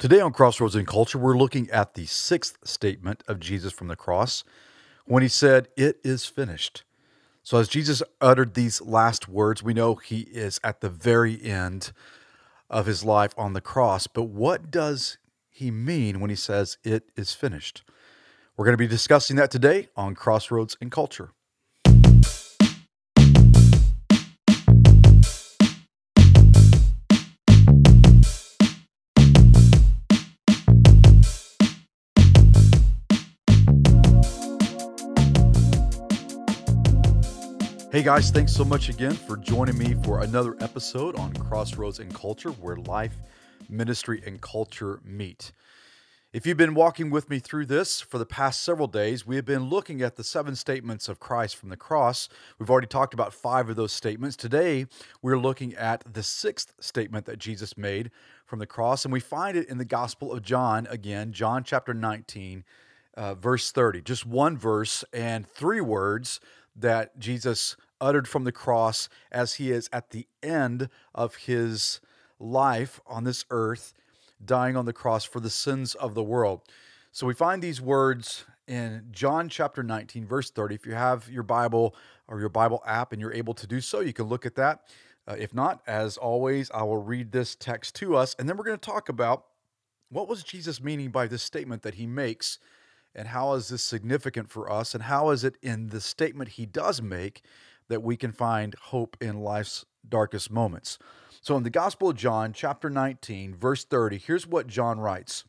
Today on Crossroads in Culture, we're looking at the sixth statement of Jesus from the cross when he said, It is finished. So, as Jesus uttered these last words, we know he is at the very end of his life on the cross. But what does he mean when he says, It is finished? We're going to be discussing that today on Crossroads in Culture. Hey guys, thanks so much again for joining me for another episode on Crossroads and Culture, where life, ministry, and culture meet. If you've been walking with me through this for the past several days, we have been looking at the seven statements of Christ from the cross. We've already talked about five of those statements. Today, we're looking at the sixth statement that Jesus made from the cross, and we find it in the Gospel of John again, John chapter 19, uh, verse 30. Just one verse and three words that Jesus uttered from the cross as he is at the end of his life on this earth, dying on the cross for the sins of the world. So we find these words in John chapter 19, verse 30. If you have your Bible or your Bible app and you're able to do so, you can look at that. Uh, if not, as always, I will read this text to us, and then we're going to talk about what was Jesus meaning by this statement that he makes and how is this significant for us and how is it in the statement he does make that we can find hope in life's darkest moments. So in the gospel of john chapter 19 verse 30 here's what john writes.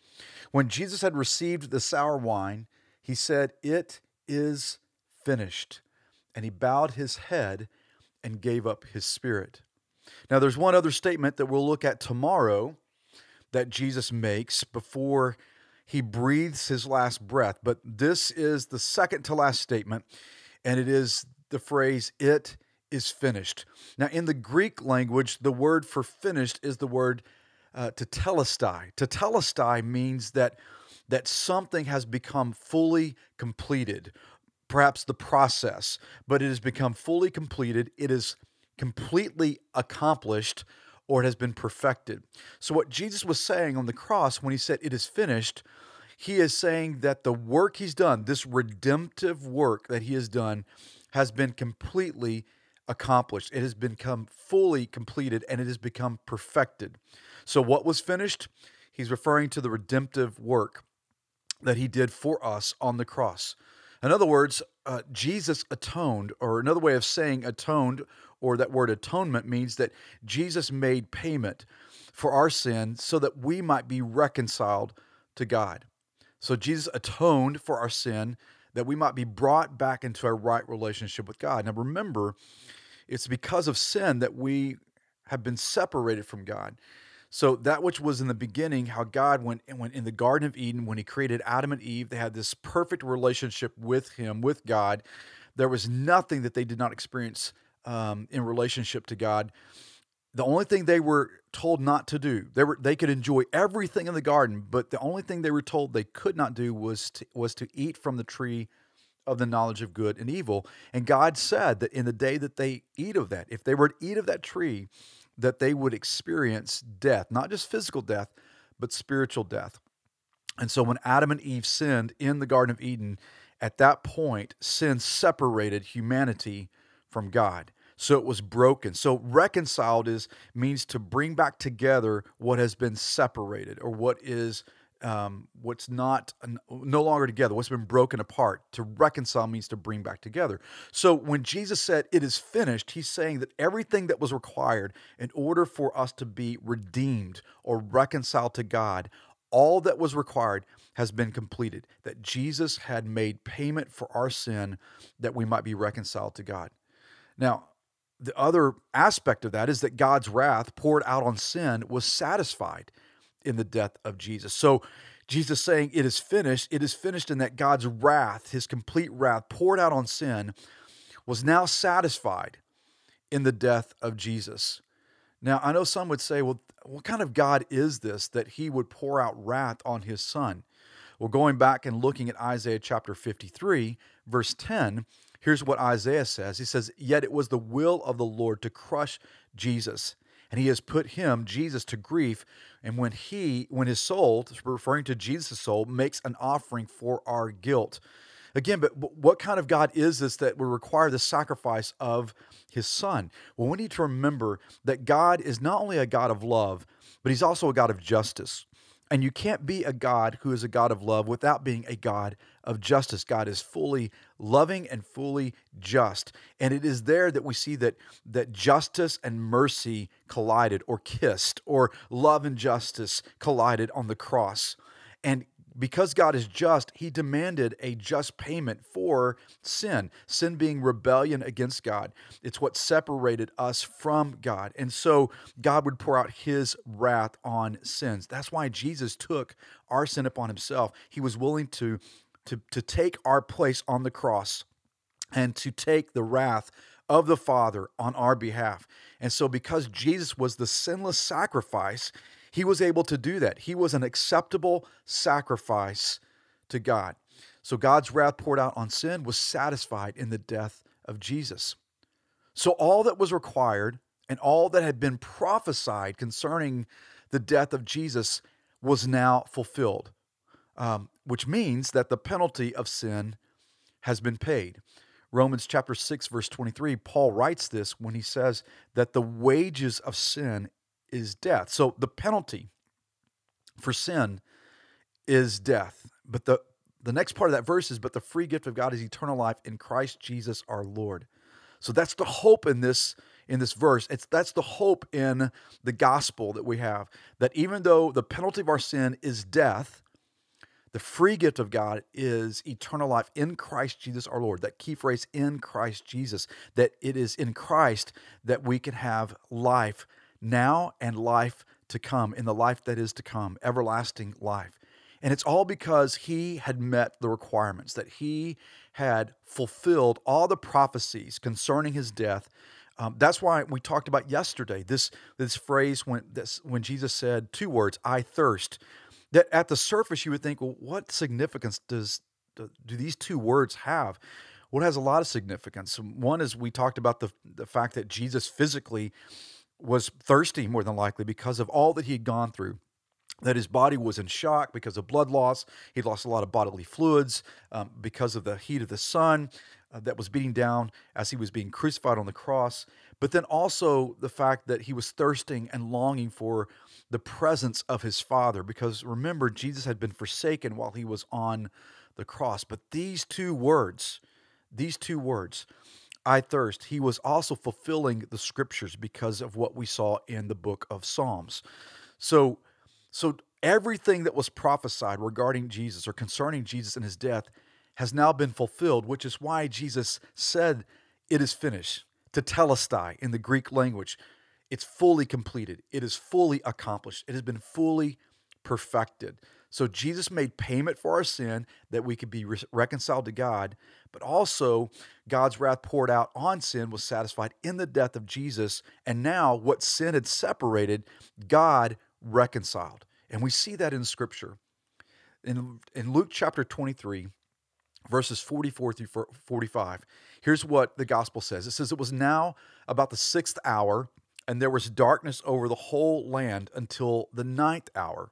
When jesus had received the sour wine he said it is finished and he bowed his head and gave up his spirit. Now there's one other statement that we'll look at tomorrow that jesus makes before he breathes his last breath. But this is the second to last statement, and it is the phrase, it is finished. Now, in the Greek language, the word for finished is the word uh, tetelestai. Tetelestai means that, that something has become fully completed, perhaps the process, but it has become fully completed. It is completely accomplished or it has been perfected. So, what Jesus was saying on the cross when he said, It is finished, he is saying that the work he's done, this redemptive work that he has done, has been completely accomplished. It has become fully completed and it has become perfected. So, what was finished? He's referring to the redemptive work that he did for us on the cross. In other words, uh, Jesus atoned, or another way of saying atoned, or that word atonement means that Jesus made payment for our sin so that we might be reconciled to God. So Jesus atoned for our sin that we might be brought back into a right relationship with God. Now remember, it's because of sin that we have been separated from God. So that which was in the beginning, how God went went in the Garden of Eden when He created Adam and Eve, they had this perfect relationship with Him, with God. There was nothing that they did not experience um, in relationship to God the only thing they were told not to do they were they could enjoy everything in the garden but the only thing they were told they could not do was to, was to eat from the tree of the knowledge of good and evil. And god said that in the day that they eat of that if they were to eat of that tree that they would experience death not just physical death but spiritual death. And so when adam and eve sinned in the garden of eden at that point sin separated humanity from god so it was broken. So reconciled is means to bring back together what has been separated or what is um, what's not no longer together, what's been broken apart. To reconcile means to bring back together. So when Jesus said it is finished, he's saying that everything that was required in order for us to be redeemed or reconciled to God, all that was required has been completed. That Jesus had made payment for our sin that we might be reconciled to God. Now, the other aspect of that is that God's wrath poured out on sin was satisfied in the death of Jesus. So Jesus saying it is finished, it is finished in that God's wrath, his complete wrath poured out on sin was now satisfied in the death of Jesus. Now, I know some would say, well, what kind of God is this that he would pour out wrath on his son? Well, going back and looking at Isaiah chapter 53, verse 10, Here's what Isaiah says He says, Yet it was the will of the Lord to crush Jesus, and he has put him, Jesus, to grief. And when he, when his soul, referring to Jesus' soul, makes an offering for our guilt. Again, but what kind of God is this that would require the sacrifice of his son? Well, we need to remember that God is not only a God of love, but he's also a God of justice. And you can't be a God who is a God of love without being a God of justice. God is fully loving and fully just. And it is there that we see that, that justice and mercy collided or kissed, or love and justice collided on the cross. And because God is just, he demanded a just payment for sin, sin being rebellion against God. It's what separated us from God. And so God would pour out his wrath on sins. That's why Jesus took our sin upon himself. He was willing to, to, to take our place on the cross and to take the wrath of the Father on our behalf. And so, because Jesus was the sinless sacrifice, he was able to do that. He was an acceptable sacrifice to God. So God's wrath poured out on sin was satisfied in the death of Jesus. So all that was required and all that had been prophesied concerning the death of Jesus was now fulfilled, um, which means that the penalty of sin has been paid. Romans chapter 6, verse 23, Paul writes this when he says that the wages of sin is death. So the penalty for sin is death. But the the next part of that verse is but the free gift of God is eternal life in Christ Jesus our Lord. So that's the hope in this in this verse. It's that's the hope in the gospel that we have that even though the penalty of our sin is death, the free gift of God is eternal life in Christ Jesus our Lord. That key phrase in Christ Jesus that it is in Christ that we can have life now and life to come, in the life that is to come, everlasting life. And it's all because he had met the requirements, that he had fulfilled all the prophecies concerning his death. Um, that's why we talked about yesterday this, this phrase when, this, when Jesus said two words, I thirst. That at the surface you would think, well, what significance does do these two words have? Well, it has a lot of significance. One is we talked about the, the fact that Jesus physically was thirsty more than likely because of all that he had gone through that his body was in shock because of blood loss. He'd lost a lot of bodily fluids um, because of the heat of the sun uh, that was beating down as he was being crucified on the cross. But then also the fact that he was thirsting and longing for the presence of his Father. Because remember, Jesus had been forsaken while he was on the cross. But these two words, these two words, I thirst, he was also fulfilling the scriptures because of what we saw in the book of Psalms. So, so everything that was prophesied regarding Jesus or concerning Jesus and his death has now been fulfilled, which is why Jesus said, It is finished. Tetelestai in the Greek language. It's fully completed. It is fully accomplished. It has been fully perfected. So Jesus made payment for our sin that we could be re- reconciled to God, but also God's wrath poured out on sin was satisfied in the death of Jesus. And now what sin had separated, God reconciled. And we see that in Scripture. In, in Luke chapter 23, verses 44 through 45, here's what the gospel says it says, It was now about the sixth hour, and there was darkness over the whole land until the ninth hour.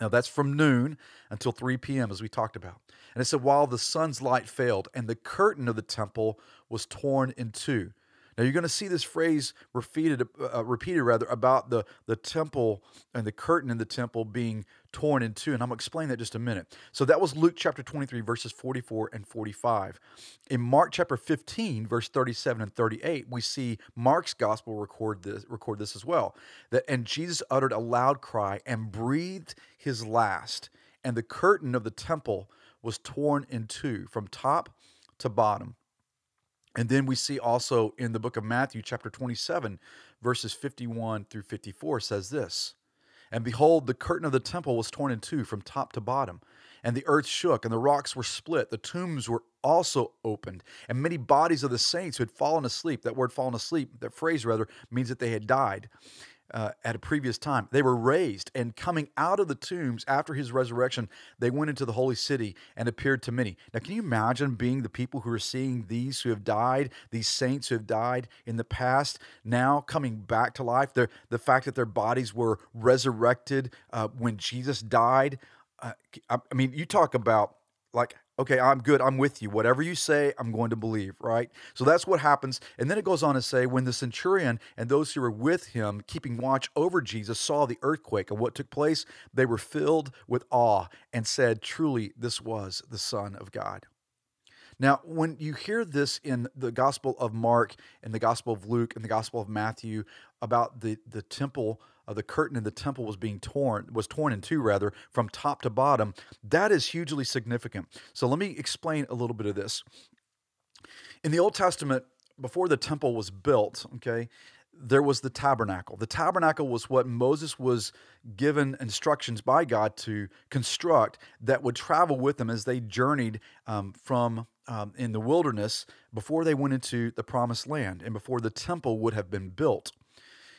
Now that's from noon until 3 p.m., as we talked about. And it said, while the sun's light failed and the curtain of the temple was torn in two. Now you're going to see this phrase repeated, uh, repeated rather, about the, the temple and the curtain in the temple being torn in two. And I'm going to explain that just a minute. So that was Luke chapter 23, verses 44 and 45. In Mark chapter 15, verse 37 and 38, we see Mark's gospel record this, record this as well. That and Jesus uttered a loud cry and breathed his last, and the curtain of the temple was torn in two from top to bottom. And then we see also in the book of Matthew, chapter 27, verses 51 through 54, says this And behold, the curtain of the temple was torn in two from top to bottom, and the earth shook, and the rocks were split. The tombs were also opened, and many bodies of the saints who had fallen asleep, that word fallen asleep, that phrase rather, means that they had died. Uh, at a previous time. They were raised, and coming out of the tombs after his resurrection, they went into the holy city and appeared to many. Now, can you imagine being the people who are seeing these who have died, these saints who have died in the past, now coming back to life? The fact that their bodies were resurrected uh, when Jesus died. Uh, I, I mean, you talk about like okay, I'm good. I'm with you. Whatever you say, I'm going to believe, right? So that's what happens. And then it goes on to say, when the centurion and those who were with him, keeping watch over Jesus, saw the earthquake and what took place, they were filled with awe and said, Truly, this was the Son of God. Now, when you hear this in the Gospel of Mark and the Gospel of Luke and the Gospel of Matthew about the, the temple uh, the curtain in the temple was being torn, was torn in two rather, from top to bottom. That is hugely significant. So let me explain a little bit of this. In the Old Testament, before the temple was built, okay, there was the tabernacle. The tabernacle was what Moses was given instructions by God to construct that would travel with them as they journeyed um, from um, in the wilderness before they went into the promised land and before the temple would have been built.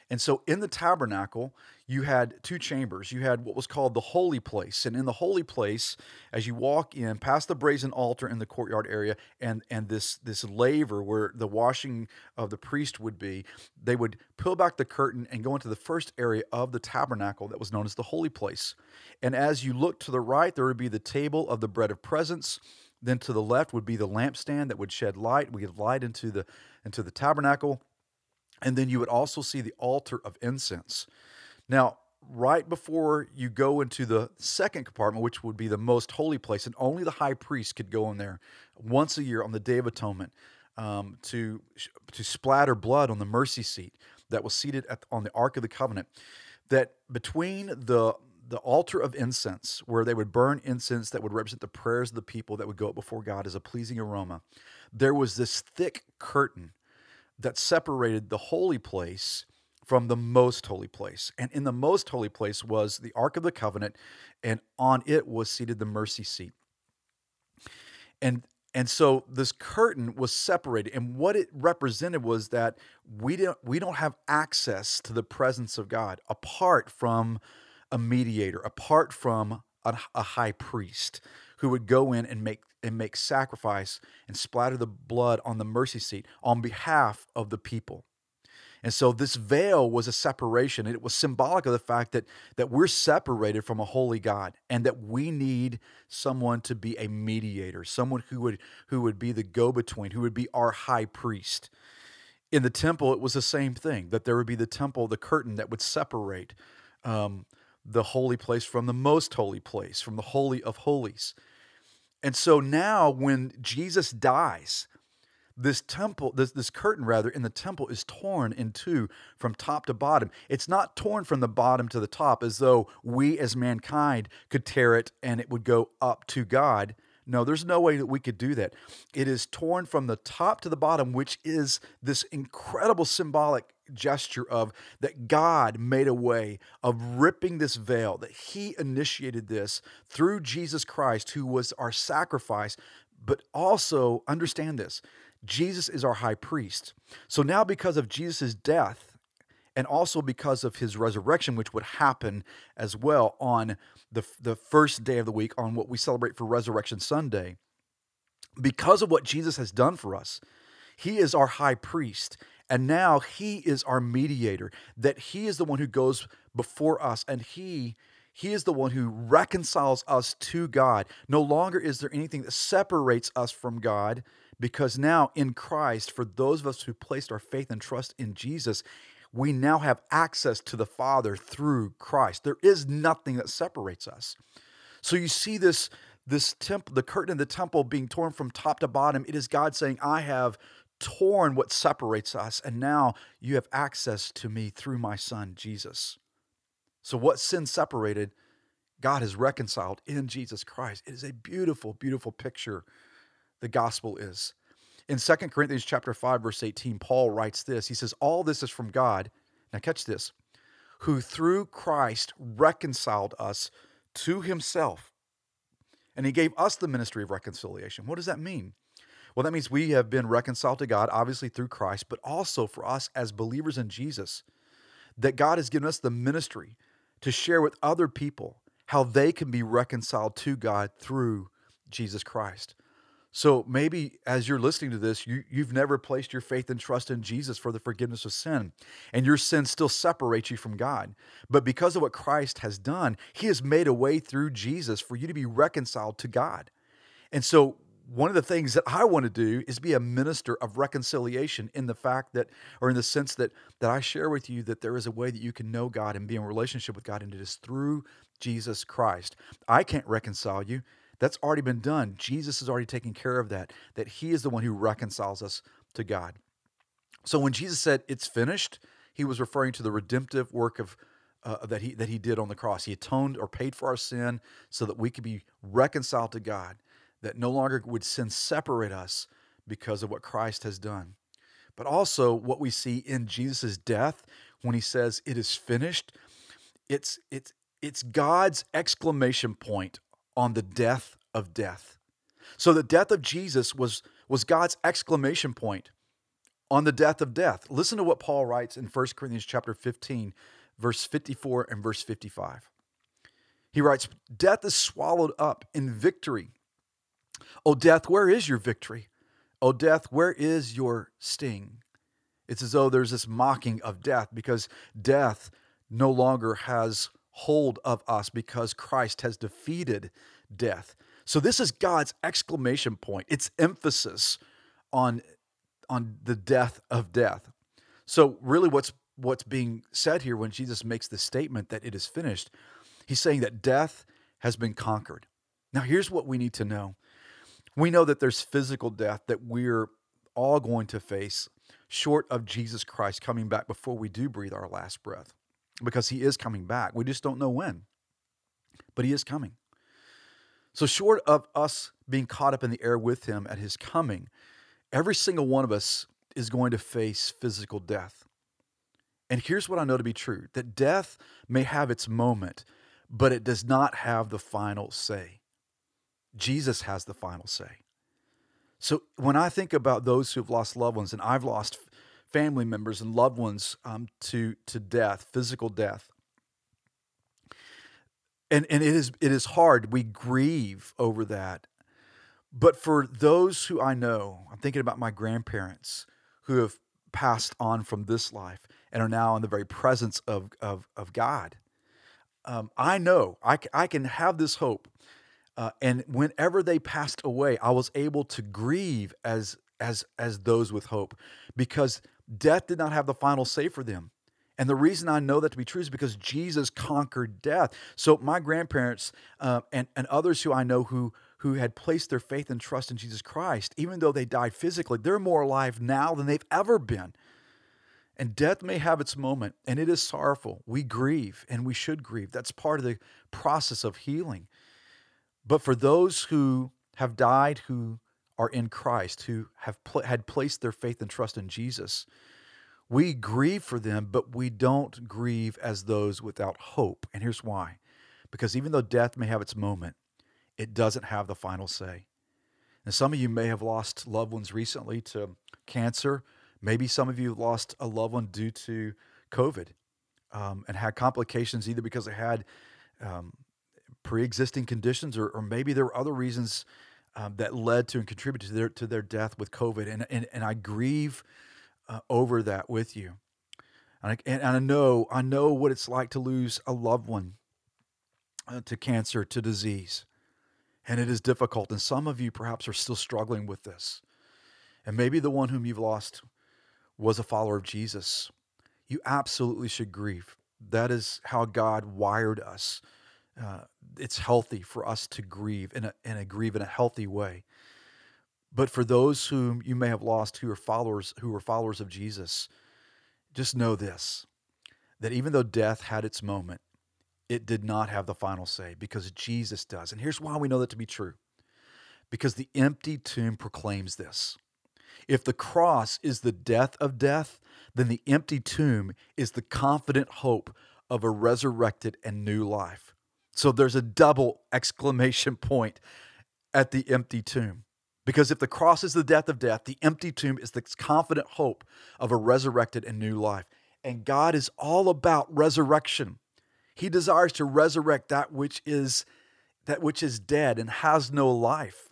And so in the tabernacle, you had two chambers. You had what was called the holy place. And in the holy place, as you walk in past the brazen altar in the courtyard area and, and this, this laver where the washing of the priest would be, they would peel back the curtain and go into the first area of the tabernacle that was known as the holy place. And as you look to the right, there would be the table of the bread of presence. Then to the left would be the lampstand that would shed light. We get light into the into the tabernacle. And then you would also see the altar of incense. Now, right before you go into the second compartment, which would be the most holy place, and only the high priest could go in there once a year on the Day of Atonement um, to to splatter blood on the mercy seat that was seated at, on the Ark of the Covenant. That between the the altar of incense, where they would burn incense that would represent the prayers of the people that would go up before God as a pleasing aroma, there was this thick curtain that separated the holy place from the most holy place. And in the most holy place was the Ark of the Covenant, and on it was seated the mercy seat. And and so this curtain was separated, and what it represented was that we don't we don't have access to the presence of God apart from a mediator, apart from a, a high priest who would go in and make and make sacrifice and splatter the blood on the mercy seat on behalf of the people. And so this veil was a separation. It was symbolic of the fact that, that we're separated from a holy God and that we need someone to be a mediator, someone who would, who would be the go between, who would be our high priest. In the temple, it was the same thing that there would be the temple, the curtain that would separate um, the holy place from the most holy place, from the Holy of Holies. And so now, when Jesus dies, this temple, this, this curtain rather, in the temple is torn in two from top to bottom. It's not torn from the bottom to the top as though we as mankind could tear it and it would go up to God. No, there's no way that we could do that. It is torn from the top to the bottom, which is this incredible symbolic gesture of that God made a way of ripping this veil, that He initiated this through Jesus Christ, who was our sacrifice. But also understand this Jesus is our high priest. So now, because of Jesus' death, and also because of his resurrection, which would happen as well on the, the first day of the week, on what we celebrate for Resurrection Sunday, because of what Jesus has done for us, he is our high priest. And now he is our mediator, that he is the one who goes before us and he he is the one who reconciles us to God. No longer is there anything that separates us from God because now in Christ, for those of us who placed our faith and trust in Jesus, we now have access to the Father through Christ. There is nothing that separates us. So you see this this temple, the curtain of the temple being torn from top to bottom. It is God saying, I have torn what separates us, and now you have access to me through my son, Jesus. So, what sin separated, God has reconciled in Jesus Christ. It is a beautiful, beautiful picture. The gospel is. In 2 Corinthians chapter 5 verse 18, Paul writes this. He says, "All this is from God." Now catch this. Who through Christ reconciled us to himself. And he gave us the ministry of reconciliation. What does that mean? Well, that means we have been reconciled to God, obviously through Christ, but also for us as believers in Jesus, that God has given us the ministry to share with other people how they can be reconciled to God through Jesus Christ. So maybe as you're listening to this, you, you've never placed your faith and trust in Jesus for the forgiveness of sin, and your sin still separates you from God. But because of what Christ has done, He has made a way through Jesus for you to be reconciled to God. And so one of the things that I want to do is be a minister of reconciliation in the fact that, or in the sense that that I share with you that there is a way that you can know God and be in relationship with God, and it is through Jesus Christ. I can't reconcile you. That's already been done. Jesus has already taken care of that, that He is the one who reconciles us to God. So when Jesus said, It's finished, He was referring to the redemptive work of. Uh, that he that he did on the cross, he atoned or paid for our sin, so that we could be reconciled to God. That no longer would sin separate us because of what Christ has done. But also what we see in Jesus' death when he says it is finished, it's it's it's God's exclamation point on the death of death. So the death of Jesus was, was God's exclamation point on the death of death. Listen to what Paul writes in 1 Corinthians chapter 15, verse 54 and verse 55. He writes, Death is swallowed up in victory. O death, where is your victory? O death, where is your sting? It's as though there's this mocking of death because death no longer has hold of us because Christ has defeated death. So this is God's exclamation point. It's emphasis on on the death of death. So really what's what's being said here when Jesus makes the statement that it is finished, he's saying that death has been conquered. Now here's what we need to know. We know that there's physical death that we're all going to face short of Jesus Christ coming back before we do breathe our last breath because he is coming back. We just don't know when, but he is coming. So, short of us being caught up in the air with him at his coming, every single one of us is going to face physical death. And here's what I know to be true that death may have its moment, but it does not have the final say. Jesus has the final say. So, when I think about those who've lost loved ones, and I've lost family members and loved ones um, to to death, physical death. And and it is it is hard. We grieve over that. But for those who I know, I'm thinking about my grandparents who have passed on from this life and are now in the very presence of of, of God. Um, I know I, I can have this hope. Uh, and whenever they passed away, I was able to grieve as as as those with hope because Death did not have the final say for them. And the reason I know that to be true is because Jesus conquered death. So my grandparents uh, and, and others who I know who who had placed their faith and trust in Jesus Christ, even though they died physically, they're more alive now than they've ever been. And death may have its moment, and it is sorrowful. We grieve, and we should grieve. That's part of the process of healing. But for those who have died, who are in Christ, who have pl- had placed their faith and trust in Jesus. We grieve for them, but we don't grieve as those without hope. And here's why because even though death may have its moment, it doesn't have the final say. And some of you may have lost loved ones recently to cancer. Maybe some of you lost a loved one due to COVID um, and had complications either because they had um, pre existing conditions or, or maybe there were other reasons um, that led to and contributed to their to their death with COVID, and and, and I grieve uh, over that with you. And I, and I know I know what it's like to lose a loved one uh, to cancer, to disease, and it is difficult. And some of you perhaps are still struggling with this, and maybe the one whom you've lost was a follower of Jesus. You absolutely should grieve. That is how God wired us uh, it's healthy for us to grieve and, and grieve in a healthy way. But for those whom you may have lost who are followers who are followers of Jesus, just know this that even though death had its moment, it did not have the final say because Jesus does. And here's why we know that to be true. Because the empty tomb proclaims this. If the cross is the death of death, then the empty tomb is the confident hope of a resurrected and new life. So there's a double exclamation point at the empty tomb. Because if the cross is the death of death, the empty tomb is the confident hope of a resurrected and new life. And God is all about resurrection. He desires to resurrect that which is that which is dead and has no life.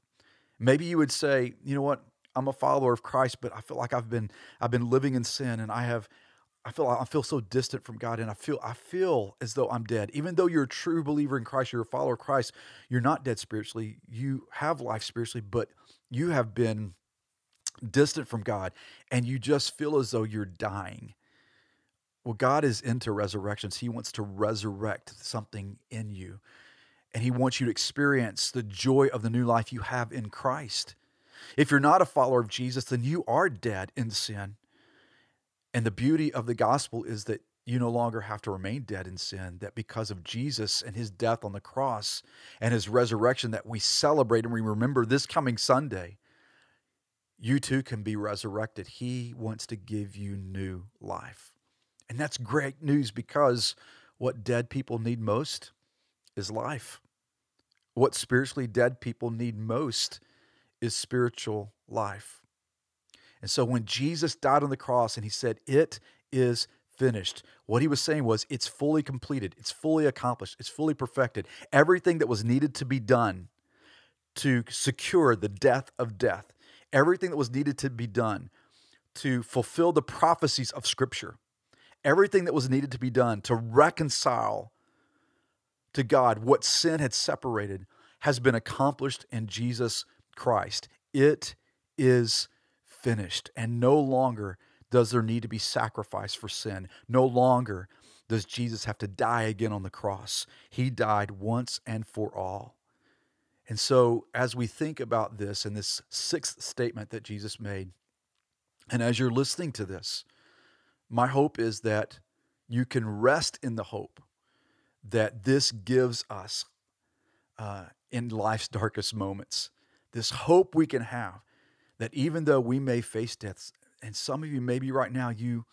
Maybe you would say, you know what? I'm a follower of Christ, but I feel like I've been I've been living in sin and I have I feel I feel so distant from God and I feel I feel as though I'm dead. Even though you're a true believer in Christ, you're a follower of Christ, you're not dead spiritually. You have life spiritually, but you have been distant from God and you just feel as though you're dying. Well, God is into resurrections. He wants to resurrect something in you. And he wants you to experience the joy of the new life you have in Christ. If you're not a follower of Jesus, then you are dead in sin. And the beauty of the gospel is that you no longer have to remain dead in sin, that because of Jesus and his death on the cross and his resurrection that we celebrate and we remember this coming Sunday, you too can be resurrected. He wants to give you new life. And that's great news because what dead people need most is life. What spiritually dead people need most is spiritual life. And so when Jesus died on the cross and he said, It is finished, what he was saying was, It's fully completed, it's fully accomplished, it's fully perfected. Everything that was needed to be done to secure the death of death, everything that was needed to be done to fulfill the prophecies of Scripture, everything that was needed to be done to reconcile to God what sin had separated has been accomplished in Jesus Christ. It is finished. And no longer does there need to be sacrifice for sin. No longer does Jesus have to die again on the cross. He died once and for all. And so, as we think about this and this sixth statement that Jesus made, and as you're listening to this, my hope is that you can rest in the hope that this gives us uh, in life's darkest moments. This hope we can have that even though we may face deaths, and some of you maybe right now you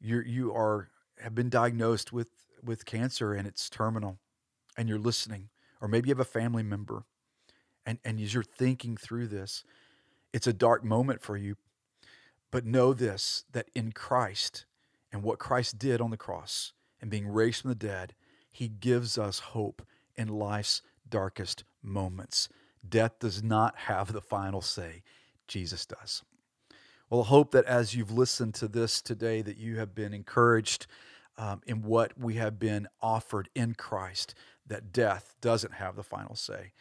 you you are have been diagnosed with with cancer and it's terminal, and you're listening, or maybe you have a family member, and and as you're thinking through this, it's a dark moment for you. But know this that in Christ and what Christ did on the cross and being raised from the dead, he gives us hope in life's darkest moments. Death does not have the final say. Jesus does. Well, I hope that as you've listened to this today, that you have been encouraged um, in what we have been offered in Christ, that death doesn't have the final say,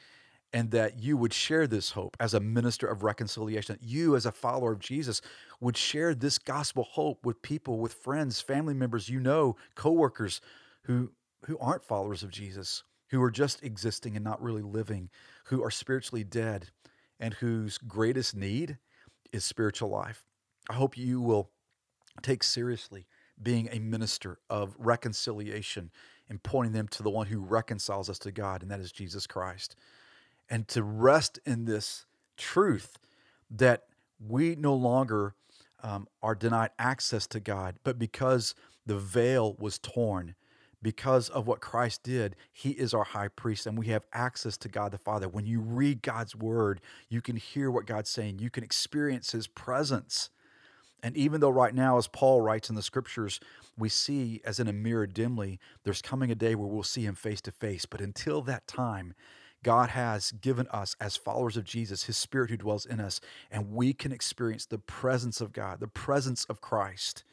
and that you would share this hope as a minister of reconciliation, that you, as a follower of Jesus, would share this gospel hope with people, with friends, family members you know, coworkers who, who aren't followers of Jesus, who are just existing and not really living, who are spiritually dead and whose greatest need is spiritual life. I hope you will take seriously being a minister of reconciliation and pointing them to the one who reconciles us to God, and that is Jesus Christ. And to rest in this truth that we no longer um, are denied access to God, but because the veil was torn, because of what Christ did, he is our high priest and we have access to God the Father. When you read God's word, you can hear what God's saying, you can experience his presence. And even though right now, as Paul writes in the scriptures, we see as in a mirror dimly, there's coming a day where we'll see him face to face. But until that time, God has given us, as followers of Jesus, his spirit who dwells in us, and we can experience the presence of God, the presence of Christ,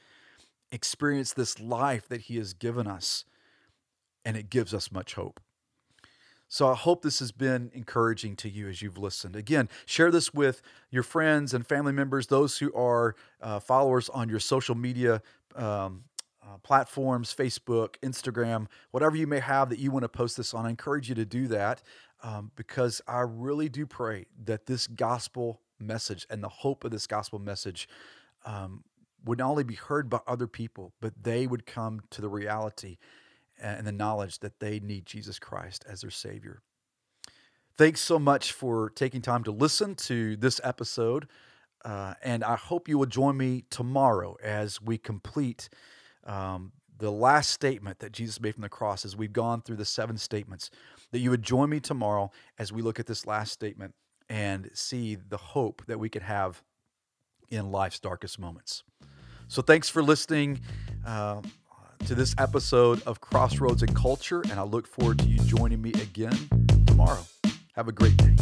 experience this life that he has given us and it gives us much hope. So I hope this has been encouraging to you as you've listened. Again, share this with your friends and family members, those who are uh, followers on your social media um, uh, platforms, Facebook, Instagram, whatever you may have that you want to post this on. I encourage you to do that um, because I really do pray that this gospel message and the hope of this gospel message um, would not only be heard by other people, but they would come to the reality and the knowledge that they need Jesus Christ as their Savior. Thanks so much for taking time to listen to this episode. Uh, and I hope you will join me tomorrow as we complete um, the last statement that Jesus made from the cross as we've gone through the seven statements. That you would join me tomorrow as we look at this last statement and see the hope that we could have in life's darkest moments. So thanks for listening uh, to this episode of Crossroads and Culture, and I look forward to you joining me again tomorrow. Have a great day.